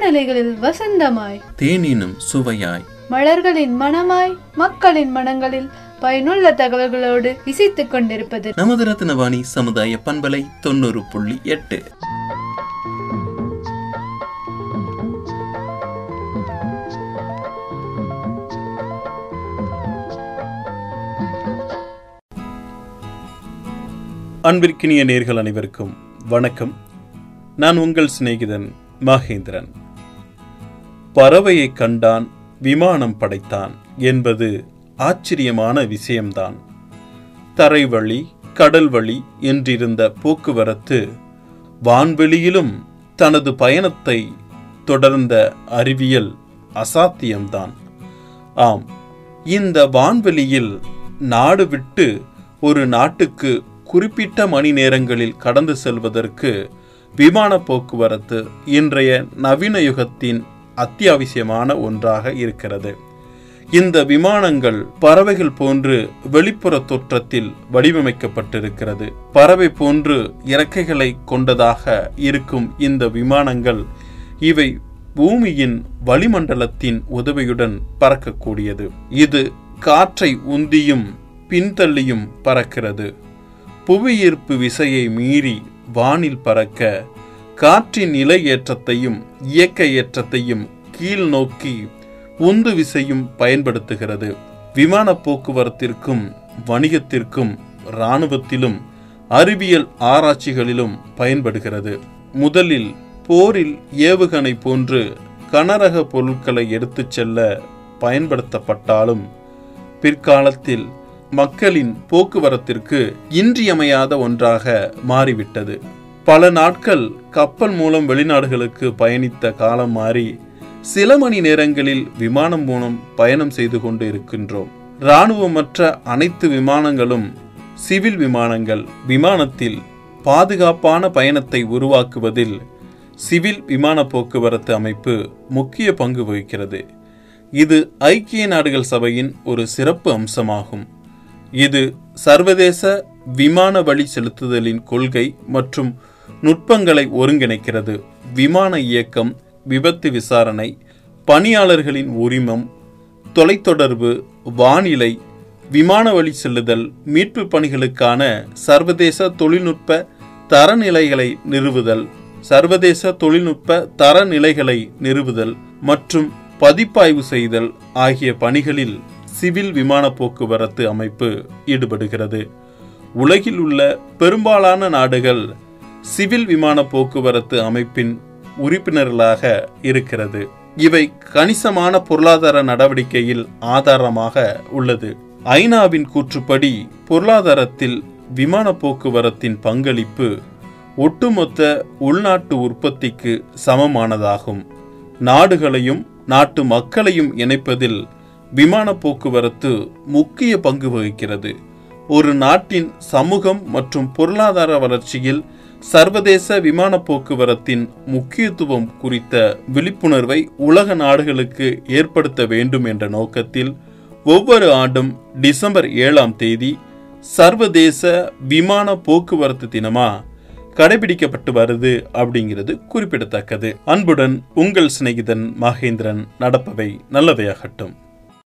வானலைகளில் வசந்தமாய். தேனினும் சுவையாய். மலர்களின் மனமாய் மக்களின் மனங்களில் பயனுள்ள தகவல்களோடு இசைத்துக் கொண்டிருப்பது. நமது ரத்னவாணி சமுதாய பண்பலை தொண்ணூறு புள்ளி எட்டு. அன்பிற்கினிய நேர்கள் அனைவருக்கும் வணக்கம். நான் உங்கள் சிநேகிதன் மகேந்திரன். பறவையை கண்டான் விமானம் படைத்தான் என்பது ஆச்சரியமான விஷயம்தான். தரைவழி கடல்வழி என்றிருந்த போக்குவரத்து வான்வெளியிலும் தனது பயணத்தை தொடர்ந்த அறிவியல் அசாத்தியம்தான். ஆம் இந்த வான்வெளியில் நாடு விட்டு ஒரு நாட்டுக்கு குறிப்பிட்ட மணி நேரங்களில் கடந்து செல்வதற்கு விமான போக்குவரத்து இன்றைய நவீன யுகத்தின் அத்தியாவசியமான ஒன்றாக இருக்கிறது. இந்த விமானங்கள் பறவைகள் போன்று வெளிப்புற தோற்றத்தில் வடிவமைக்கப்பட்டிருக்கிறது. பறவை போன்று இறக்கைகளை கொண்டதாக இருக்கும் இந்த விமானங்கள் இவை பூமியின் வளிமண்டலத்தின் உதவியுடன் பறக்கக்கூடியது. இது காற்றை உந்தியும் பின்தள்ளியும் பறக்கிறது. புவியீர்ப்பு விசையை மீறி வானில் பறக்க காற்றின் நிலை ஏற்றத்தையும் இயக்க ஏற்றத்தையும் கீழ் நோக்கி உந்து விசையும் பயன்படுத்துகிறது. விமான போக்குவரத்திற்கும் வணிகத்திற்கும் இராணுவத்திலும் அறிவியல் ஆராய்ச்சிகளிலும் பயன்படுகிறது. முதலில் போரில் ஏவுகணை போன்று கனரக பொருட்களை எடுத்துச் செல்ல பயன்படுத்தப்பட்டாலும் பிற்காலத்தில் மக்களின் போக்குவரத்திற்கு இன்றியமையாத ஒன்றாக மாறிவிட்டது. பல நாட்கள் கப்பல் மூலம் வெளிநாடுகளுக்கு பயணித்த காலம் மாறி சில மணி நேரங்களில் விமானம் மூலம் பயணம் செய்து கொண்டு இருக்கின்றோம். இராணுவமற்ற அனைத்து விமானங்களும் சிவில் விமானங்கள் விமானத்தில் பாதுகாப்பான பயணத்தை உருவாக்குவதில் சிவில் விமான போக்குவரத்து அமைப்பு முக்கிய பங்கு வகிக்கிறது. இது ஐக்கிய நாடுகள் சபையின் ஒரு சிறப்பு அம்சமாகும். இது சர்வதேச விமான வழி செலுத்துதலின் கொள்கை மற்றும் நுட்பங்களை ஒருங்கிணைக்கிறது. விமான இயக்கம் விபத்து விசாரணை பணியாளர்களின் உரிமம் தொலைத்தொடர்பு வானிலை விமான வழி செல்லுதல் மீட்பு பணிகளுக்கான சர்வதேச தொழில்நுட்ப தரநிலைகளை நிறுவுதல் சர்வதேச தொழில்நுட்ப தரநிலைகளை நிறுவுதல் மற்றும் பதிப்பாய்வு செய்தல் ஆகிய பணிகளில் சிவில் விமான போக்குவரத்து அமைப்பு ஈடுபடுகிறது. உலகில் உள்ள பெரும்பாலான நாடுகள் சிவில் விமான போக்குவரத்து அமைப்பின் உறுப்பினர்களாக இருக்கிறது. இவை கணிசமான பொருளாதார நடவடிக்கையில் ஆதாரமாக உள்ளது. ஐநாவின் கூற்றுப்படி பொருளாதாரத்தில் விமான போக்குவரத்தின் பங்களிப்பு ஒட்டுமொத்த உள்நாட்டு உற்பத்திக்கு சமமானதாகும். நாடுகளையும் நாட்டு மக்களையும் இணைப்பதில் விமான போக்குவரத்து முக்கிய பங்கு வகிக்கிறது. ஒரு நாட்டின் சமூகம் மற்றும் பொருளாதார வளர்ச்சியில் சர்வதேச விமான போக்குவரத்தின் முக்கியத்துவம் குறித்த விழிப்புணர்வை உலக நாடுகளுக்கு ஏற்படுத்த வேண்டும் என்ற நோக்கத்தில் ஒவ்வொரு ஆண்டும் டிசம்பர் ஏழாம் தேதி சர்வதேச விமான போக்குவரத்து தினமா கடைபிடிக்கப்பட்டு வருது அப்படிங்கிறது குறிப்பிடத்தக்கது. அன்புடன் உங்கள் சிநேகிதன் மகேந்திரன் நடப்பவை நல்லவையாகட்டும்.